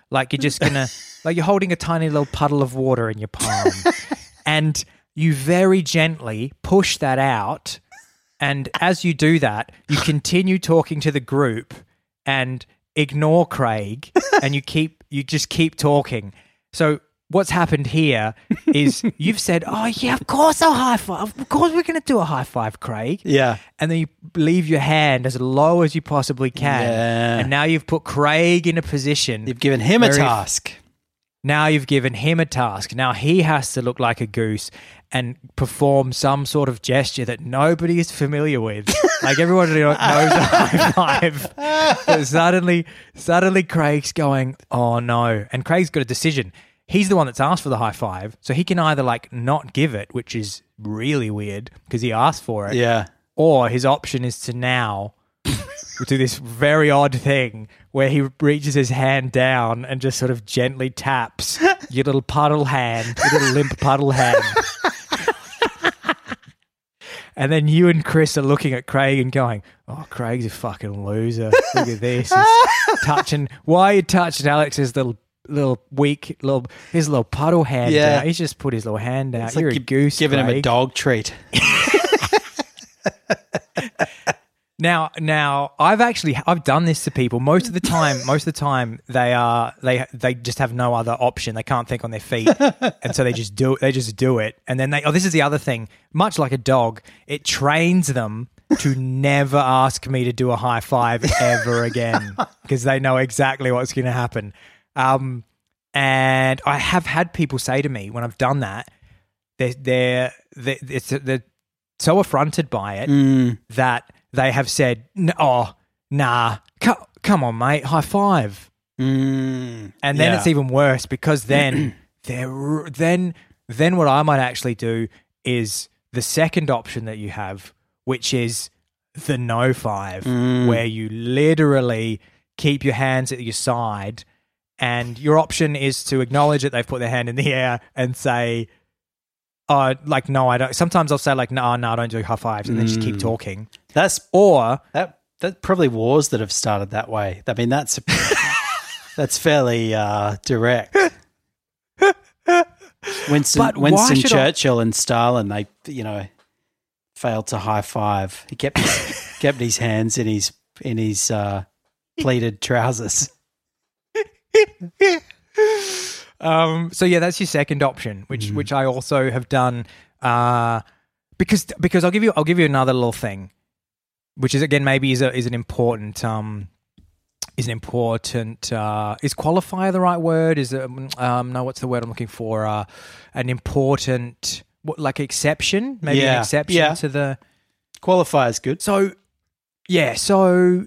Speaker 1: like you're just gonna, like you're holding a tiny little puddle of water in your palm, and you very gently push that out. And as you do that, you continue talking to the group and ignore Craig and you keep you just keep talking. So what's happened here is you've said, "Oh yeah, of course I'll high five. Of course we're going to do a high five, Craig."
Speaker 2: Yeah.
Speaker 1: And then you leave your hand as low as you possibly can.
Speaker 2: Yeah.
Speaker 1: And now you've put Craig in a position.
Speaker 2: You've given him a task.
Speaker 1: Now you've given him a task. Now he has to look like a goose and perform some sort of gesture that nobody is familiar with. like everyone knows a high five. But suddenly, suddenly Craig's going, oh no. And Craig's got a decision. He's the one that's asked for the high five. So he can either like not give it, which is really weird because he asked for it.
Speaker 2: Yeah.
Speaker 1: Or his option is to now do this very odd thing where he reaches his hand down and just sort of gently taps your little puddle hand, your little limp puddle hand. and then you and Chris are looking at Craig and going, Oh, Craig's a fucking loser. Look at this. He's touching. Why are you touching Alex's little little weak little his little puddle hand
Speaker 2: Yeah.
Speaker 1: out. He's just put his little hand out.
Speaker 2: It's
Speaker 1: You're a goose.
Speaker 2: giving him a dog treat.
Speaker 1: Now, now I've actually I've done this to people. Most of the time, most of the time they are they they just have no other option. They can't think on their feet, and so they just do they just do it. And then they oh, this is the other thing. Much like a dog, it trains them to never ask me to do a high five ever again because they know exactly what's going to happen. Um, and I have had people say to me when I've done that, they're they're, they're, it's, they're so affronted by it
Speaker 2: Mm.
Speaker 1: that they have said, "N- "Oh, nah, co- come on, mate, high five.
Speaker 2: Mm.
Speaker 1: And then
Speaker 2: Yeah.
Speaker 1: it's even worse because then they're then then what I might actually do is the second option that you have, which is the no five,
Speaker 2: Mm.
Speaker 1: where you literally keep your hands at your side, and your option is to acknowledge that they've put their hand in the air and say. Oh, like no, I don't. Sometimes I'll say like no, no, I don't do high fives, and then just
Speaker 2: Mm.
Speaker 1: keep talking.
Speaker 2: That's
Speaker 1: Or
Speaker 2: that. That probably wars that have started that way. I mean, that's that's fairly uh, direct. Winston,
Speaker 1: But why
Speaker 2: Winston
Speaker 1: should I-
Speaker 2: Churchill and Stalin, they you know failed to high five. He kept his, kept his hands in his in his uh, pleated trousers.
Speaker 1: Um, so yeah, that's your second option, which which I also have done. Uh, because because I'll give you I'll give you another little thing, which is again maybe is a, is an important um is an important uh is qualifier the right word is um, um no what's the word I'm looking for uh an important what like exception maybe an exception
Speaker 2: yeah.
Speaker 1: to the
Speaker 2: Qualifier's good.
Speaker 1: so yeah, so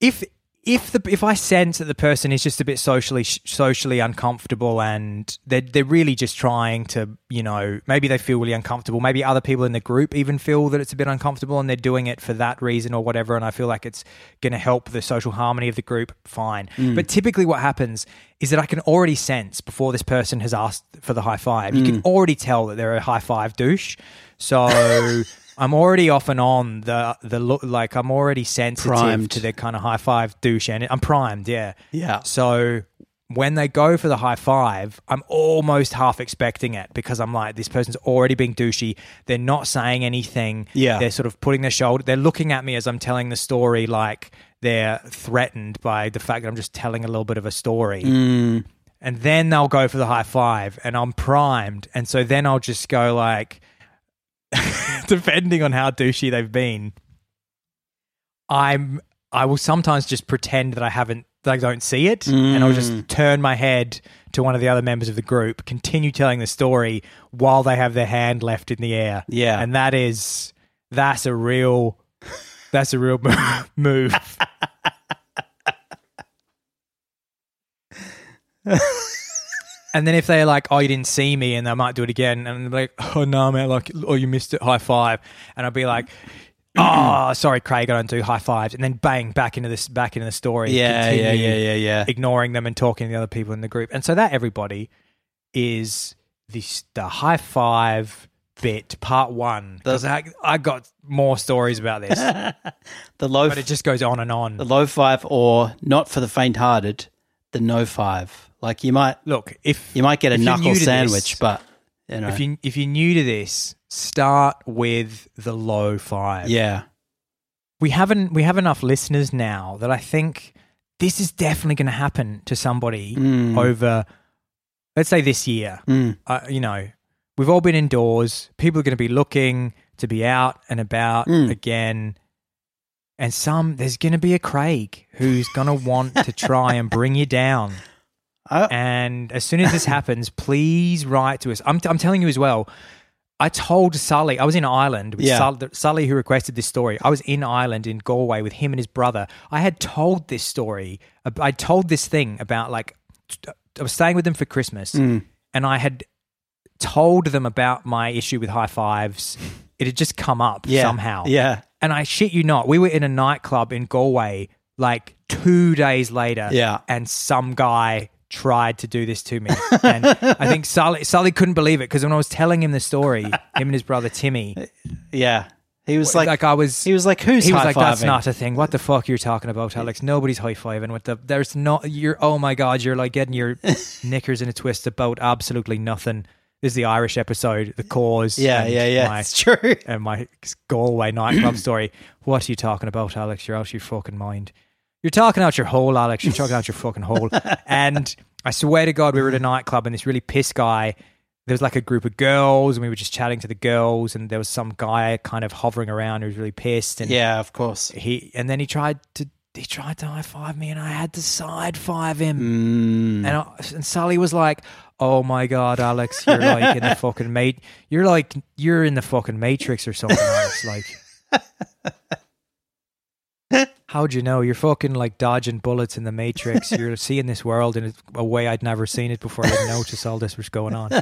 Speaker 1: if if the if I sense that the person is just a bit socially socially uncomfortable and they're they're really just trying to you know maybe they feel really uncomfortable. Maybe other people in the group even feel that it's a bit uncomfortable and they're doing it for that reason or whatever and I feel like it's going to help the social harmony of the group fine. Mm. But typically what happens is that I can already sense before this person has asked for the high five you can mm. already tell that they're a high five douche. So I'm already off and on the the look like I'm already sensitive
Speaker 2: Primed.
Speaker 1: to the kind of high five douche and I'm primed, yeah.
Speaker 2: Yeah.
Speaker 1: So when they go for the high five, I'm almost half expecting it because I'm like, this person's already being douchey. They're not saying anything.
Speaker 2: Yeah.
Speaker 1: They're sort of putting their shoulder. They're looking at me as I'm telling the story, like they're threatened by the fact that I'm just telling a little bit of a story.
Speaker 2: Mm.
Speaker 1: And then they'll go for the high five, and I'm primed. And so then I'll just go like, depending on how douchey they've been, I'm I will sometimes just pretend that I haven't that I don't see it and I'll
Speaker 2: Mm.
Speaker 1: just turn my head to one of the other members of the group, continue telling the story while they have their hand left in the air.
Speaker 2: Yeah.
Speaker 1: And that is that's a real that's a real move. And then if they're like, "Oh, you didn't see me," and they might do it again, and they're like, "Oh no, man! Like, oh, you missed it. High five. And I'd be like, "Oh, sorry, Craig. I don't do high fives." And then bang, back into this, back into the story.
Speaker 2: Yeah, yeah, yeah, yeah, yeah.
Speaker 1: Ignoring them and talking to the other people in the group, and so that everybody is this the high five bit part one because I, I got more stories about this,
Speaker 2: The low,
Speaker 1: but it just goes on and on.
Speaker 2: the low five, or not for the faint-hearted, the no five. Like you might,
Speaker 1: Look, if
Speaker 2: you might get a knuckle sandwich,
Speaker 1: this-
Speaker 2: but you know,
Speaker 1: if you if you're new to this, start with the low five.
Speaker 2: yeah,
Speaker 1: we haven't we have enough listeners now that I think this is definitely going to happen to somebody
Speaker 2: Mm.
Speaker 1: over, let's say this year.
Speaker 2: Mm.
Speaker 1: Uh, you know, we've all been indoors. People are going to be looking to be out and about
Speaker 2: Mm.
Speaker 1: again. And some, there's going to be a Craig who's going to want to try and bring you down.
Speaker 2: I,
Speaker 1: And as soon as this happens, please write to us. I'm, I'm telling you as well. I told Sully, I was in Ireland with
Speaker 2: Yeah.
Speaker 1: Sully, Sully, who requested this story. I was in Ireland in Galway with him and his brother. I had told this story. I told this thing about like, I was staying with them for Christmas
Speaker 2: Mm.
Speaker 1: and I had told them about my issue with high fives. It had just come up
Speaker 2: yeah,
Speaker 1: somehow.
Speaker 2: yeah,
Speaker 1: And I shit you not, we were in a nightclub in Galway like two days later.
Speaker 2: Yeah.
Speaker 1: And some guy tried to do this to me. And I think Sully, Sully couldn't believe it because when I was telling him the story, him and his brother Timmy,
Speaker 2: yeah. He was like,
Speaker 1: like I was.
Speaker 2: he was like, who's
Speaker 1: he was like, "That's not a thing. What the fuck you're talking about, Alex? Nobody's high fiving with the. There's not. You're. Oh my god, you're like getting your knickers in a twist about absolutely nothing. This is the Irish episode, the cause.
Speaker 2: Yeah, yeah, yeah.
Speaker 1: my-
Speaker 2: It's true.
Speaker 1: and my Galway nightclub story. What are you talking about, Alex? You're out of your fucking mind. You're talking out your hole, Alex. You're talking out your fucking hole. And I swear to God, we were at a nightclub and this really pissed guy. There was like a group of girls and we were just chatting to the girls and there was some guy kind of hovering around who was really pissed and
Speaker 2: Yeah, of course.
Speaker 1: he and then he tried to he tried to high five me and I had to side five him.
Speaker 2: Mm.
Speaker 1: And, I, and Sally was like, "Oh my god, Alex, you're like in the fucking mate. You're like you're in the fucking Matrix or something, Alex. Like, how'd you know? You're fucking like dodging bullets in the Matrix. You're seeing this world in a way I'd never seen it before. I didn't notice all this was going on.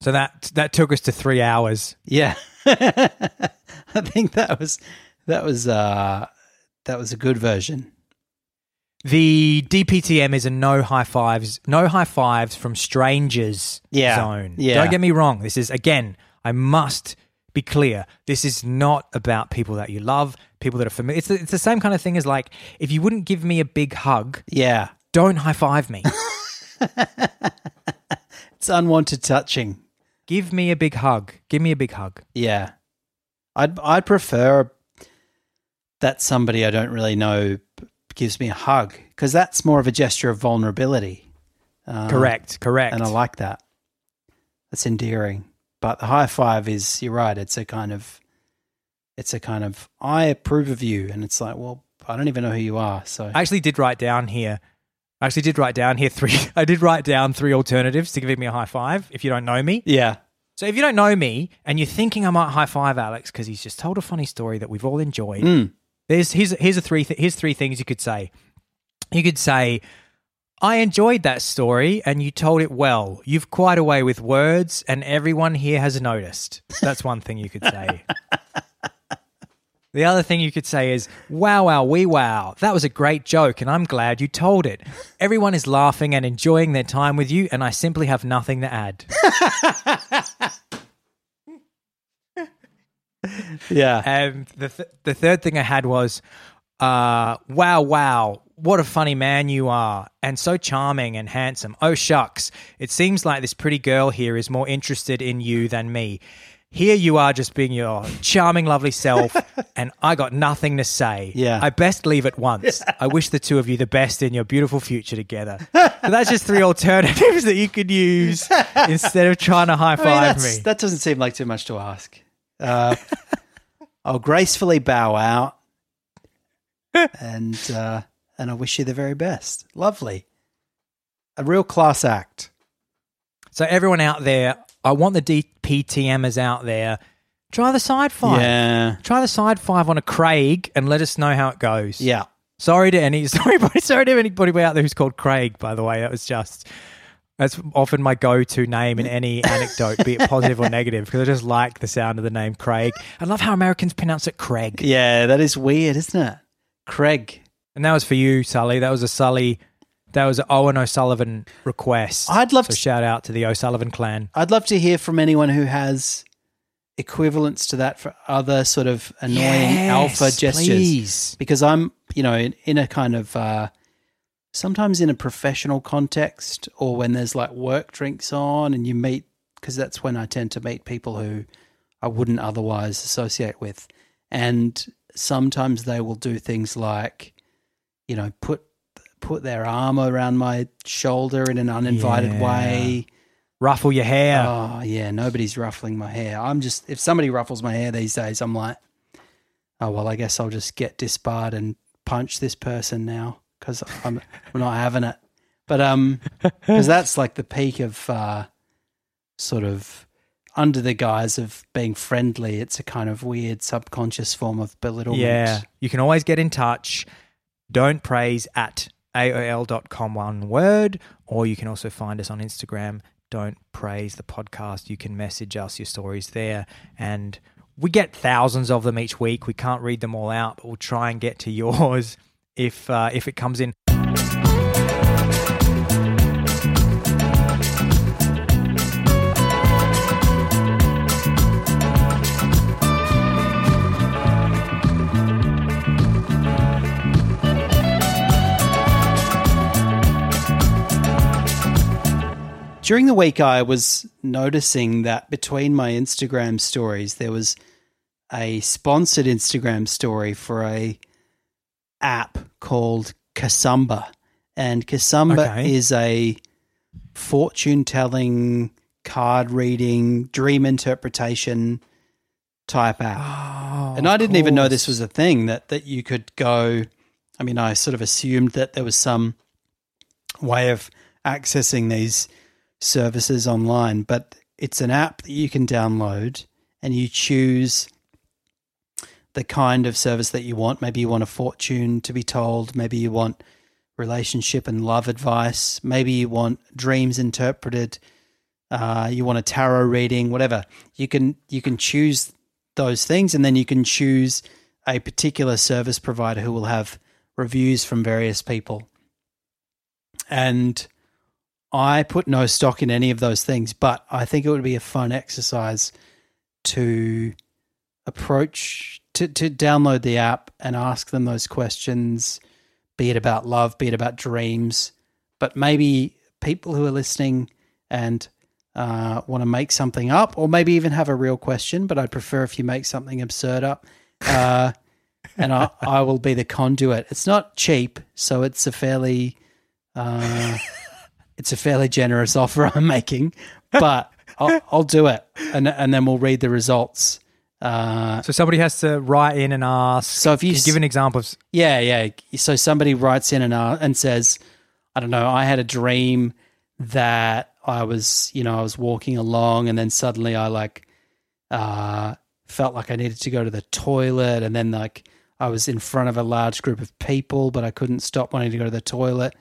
Speaker 1: so that that took us to three hours.
Speaker 2: Yeah. I think that was that was uh that was a good version.
Speaker 1: The DPTM is a no high fives, no high fives from strangers
Speaker 2: Yeah.
Speaker 1: zone.
Speaker 2: Yeah.
Speaker 1: Don't get me wrong. This is again, I must be clear. This is not about people that you love, people that are familiar. It's the, it's the same kind of thing as like if you wouldn't give me a big hug,
Speaker 2: Yeah.
Speaker 1: don't high five me.
Speaker 2: It's unwanted touching.
Speaker 1: give me a big hug. Give me a big hug.
Speaker 2: Yeah. I'd I'd prefer that somebody I don't really know gives me a hug because that's more of a gesture of vulnerability. Uh,
Speaker 1: correct, correct.
Speaker 2: And I like that. That's endearing. But the high five is you're right, it's a kind of it's a kind of I approve of you and it's like, well, I don't even know who you are. So
Speaker 1: I actually did write down here. I actually did write down here three. I did write down three alternatives to giving me a high five if you don't know me.
Speaker 2: Yeah.
Speaker 1: So if you don't know me and you're thinking I might high five Alex because he's just told a funny story that we've all enjoyed,
Speaker 2: Mm.
Speaker 1: there's here's here's a three th- here's three things you could say. You could say, "I enjoyed that story and you told it well. You've quite a way with words, and everyone here has noticed." That's one thing you could say. The other thing you could say is, wow, wow, we wow. That was a great joke, and I'm glad you told it. Everyone is laughing and enjoying their time with you, and I simply have nothing to add.
Speaker 2: Yeah.
Speaker 1: And the th- the third thing I had was, uh, wow, wow, what a funny man you are, and so charming and handsome. Oh shucks, it seems like this pretty girl here is more interested in you than me. Here you are, just being your charming, lovely self, and I got nothing to say.
Speaker 2: Yeah.
Speaker 1: I best leave at once. I wish the two of you the best in your beautiful future together. So that's just three alternatives that you could use instead of trying to high
Speaker 2: I mean,
Speaker 1: five me.
Speaker 2: That doesn't seem like too much to ask. Uh, I'll gracefully bow out, and uh, and I wish you the very best. Lovely, a real class act.
Speaker 1: So everyone out there, I want the DPTMers out there. Try the side five.
Speaker 2: Yeah,
Speaker 1: Try the side five on a Craig and let us know how it goes.
Speaker 2: yeah.
Speaker 1: Sorry to any sorry, sorry to anybody out there who's called Craig. By the way, that was just that's often my go-to name in any anecdote, be it positive or negative, because I just like the sound of the name Craig. I love how Americans pronounce it Craig.
Speaker 2: Yeah, that is weird, isn't it? Craig.
Speaker 1: And that was for you, Sully. That was a Sully. That was an Owen O'Sullivan request.
Speaker 2: I'd love
Speaker 1: so
Speaker 2: to-
Speaker 1: shout out to the O'Sullivan clan.
Speaker 2: I'd love to hear from anyone who has equivalents to that for other sort of annoying
Speaker 1: Yes,
Speaker 2: alpha gestures.
Speaker 1: please.
Speaker 2: Because I'm, you know, in, in a kind of uh, sometimes in a professional context or when there's like work drinks on and you meet, because that's when I tend to meet people who I wouldn't otherwise associate with. And sometimes they will do things like, you know, put put their arm around my shoulder in an uninvited
Speaker 1: Yeah.
Speaker 2: way.
Speaker 1: Ruffle your hair.
Speaker 2: Oh yeah, nobody's ruffling my hair. I'm just if somebody ruffles my hair these days, I'm like, oh well, I guess I'll just get disbarred and punch this person now because I'm, I'm not having it. But um, because that's like the peak of uh, sort of under the guise of being friendly. It's a kind of weird subconscious form of belittlement.
Speaker 1: Yeah. You can always get in touch. Don't praise at AOL.com, one word. Or you can also find us on Instagram. Don't praise the podcast. You can message us your stories there. And we get thousands of them each week. We can't read them all out, but we'll try and get to yours if uh, if it comes in.
Speaker 2: During the week, I was noticing that between my Instagram stories, there was a sponsored Instagram story for a app called Kasamba, and Kasamba
Speaker 1: Okay.
Speaker 2: is a fortune telling, card reading, dream interpretation type app
Speaker 1: Oh,
Speaker 2: and I didn't even know this was a thing that that you could go. I mean, I sort of assumed that there was some way of accessing these services online, but it's an app that you can download and you choose the kind of service that you want. Maybe you want a fortune to be told. Maybe you want relationship and love advice. Maybe you want dreams interpreted. Uh, you want a tarot reading, whatever. You can you can choose those things, and then you can choose a particular service provider who will have reviews from various people. And I put no stock in any of those things, but I think it would be a fun exercise to approach to, to download the app and ask them those questions, be it about love, be it about dreams, but maybe people who are listening and uh, want to make something up, or maybe even have a real question. But I'd prefer if you make something absurd up, uh, and I, I will be the conduit. It's not cheap, so it's a fairly, uh, it's a fairly generous offer I'm making, but I'll, I'll do it, and and then we'll read the results. Uh,
Speaker 1: So somebody has to write in and ask.
Speaker 2: So if you s-
Speaker 1: give an example of
Speaker 2: Yeah, yeah. So somebody writes in and uh, and says, I don't know, I had a dream that I was, you know, I was walking along and then suddenly I like uh felt like I needed to go to the toilet and then like I was in front of a large group of people but I couldn't stop wanting to go to the toilet.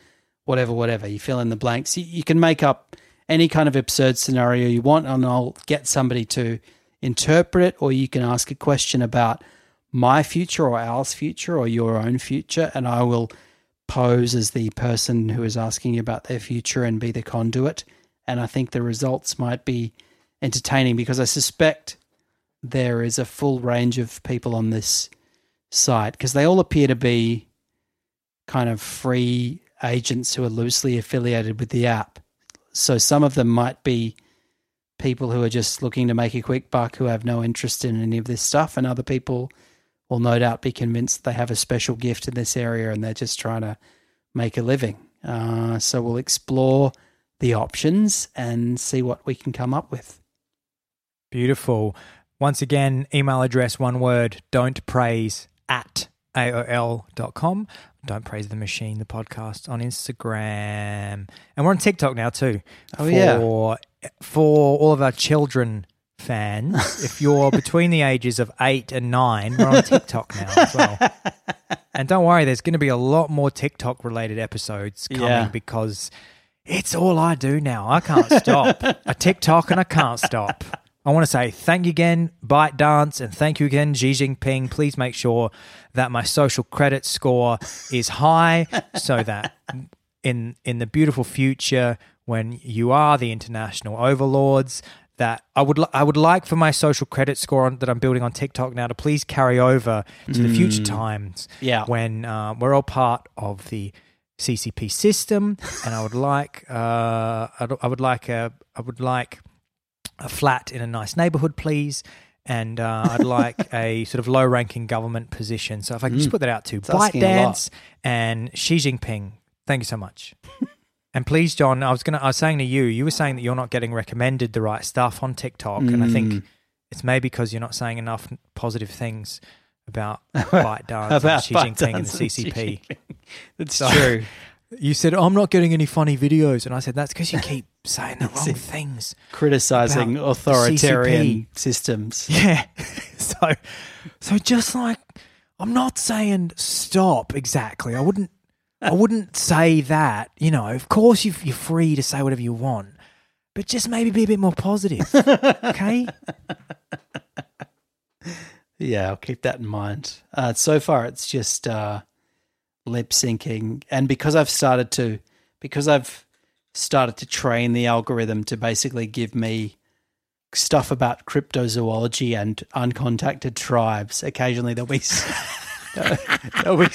Speaker 2: Whatever, whatever. You fill in the blanks. You, you can make up any kind of absurd scenario you want and I'll get somebody to interpret it or you can ask a question about my future or ours future or your own future and I will pose as the person who is asking about their future and be the conduit and I think the results might be entertaining because I suspect there is a full range of people on this site because they all appear to be kind of free agents who are loosely affiliated with the app. So some of them might be people who are just looking to make a quick buck who have no interest in any of this stuff, and other people will no doubt be convinced they have a special gift in this area and they're just trying to make a living. Uh, so we'll explore the options and see what we can come up with.
Speaker 1: Beautiful. Once again, email address, one word, don't praise at AOL.com. Don't praise the machine, the podcast on Instagram. And we're on TikTok now too.
Speaker 2: Oh,
Speaker 1: for,
Speaker 2: yeah.
Speaker 1: For all of our children fans, if you're between the ages of eight and nine, we're on TikTok now as well. And don't worry, there's going to be a lot more TikTok related episodes coming
Speaker 2: Yeah.
Speaker 1: because it's all I do now. I can't stop. I TikTok and I can't stop. I want to say thank you again, ByteDance, and thank you again, Xi Jinping. Please make sure that my social credit score is high so that in in the beautiful future when you are the international overlords that I would I would like for my social credit score on, that I'm building on TikTok now to please carry over to the future times
Speaker 2: Yeah.
Speaker 1: when uh, we're all part of the CCP system and I would like uh, I would like a I would like a flat in a nice neighborhood please and uh, I'd like a sort of low ranking government position so if I can just put that out to. ByteDance and Xi Jinping thank you so much and please, John, I was gonna. I was saying to you, you were saying that you're not getting recommended the right stuff on TikTok, and I
Speaker 2: Mm.
Speaker 1: think it's maybe because you're not saying enough positive things about ByteDance and
Speaker 2: About
Speaker 1: Xi Jinping and the
Speaker 2: and
Speaker 1: CCP.
Speaker 2: That's
Speaker 1: So-
Speaker 2: true.
Speaker 1: You said I'm not getting any funny videos, and I said that's because you keep saying the wrong things.
Speaker 2: Criticizing authoritarian systems.
Speaker 1: Yeah. so, so just like I'm not saying stop exactly. I wouldn't. I wouldn't say that. You know, of course you you're free to say whatever you want, but just maybe be a bit more positive. Okay.
Speaker 2: Yeah, I'll keep that in mind. Uh, so far, it's just uh, lip syncing, and because I've started to, because I've started to train the algorithm to basically give me stuff about cryptozoology and uncontacted tribes. Occasionally, there'll be there'll be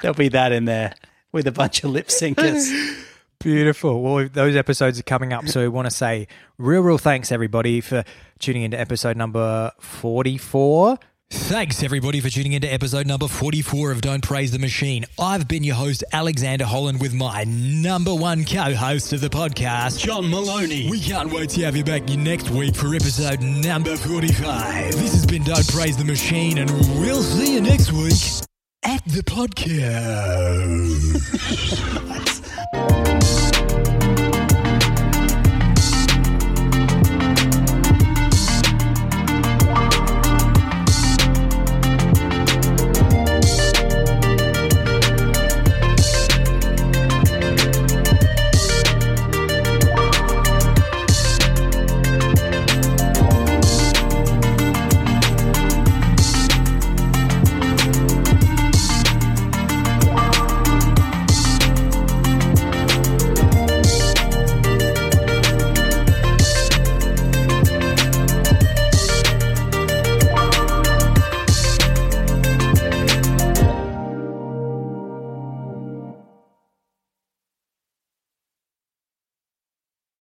Speaker 2: there'll be that in there with a bunch of lip syncers.
Speaker 5: Beautiful. Well, those episodes are coming up, so we want to say real, real thanks everybody for tuning into episode number forty-four.
Speaker 1: Thanks, everybody, for tuning into episode number 44 of Don't Praise the Machine. I've been your host, Alexander Holland, with my number one co host of the podcast, John Maloney. We can't wait to have you back next week for episode number 45. This has been Don't Praise the Machine, and we'll see you next week at the podcast.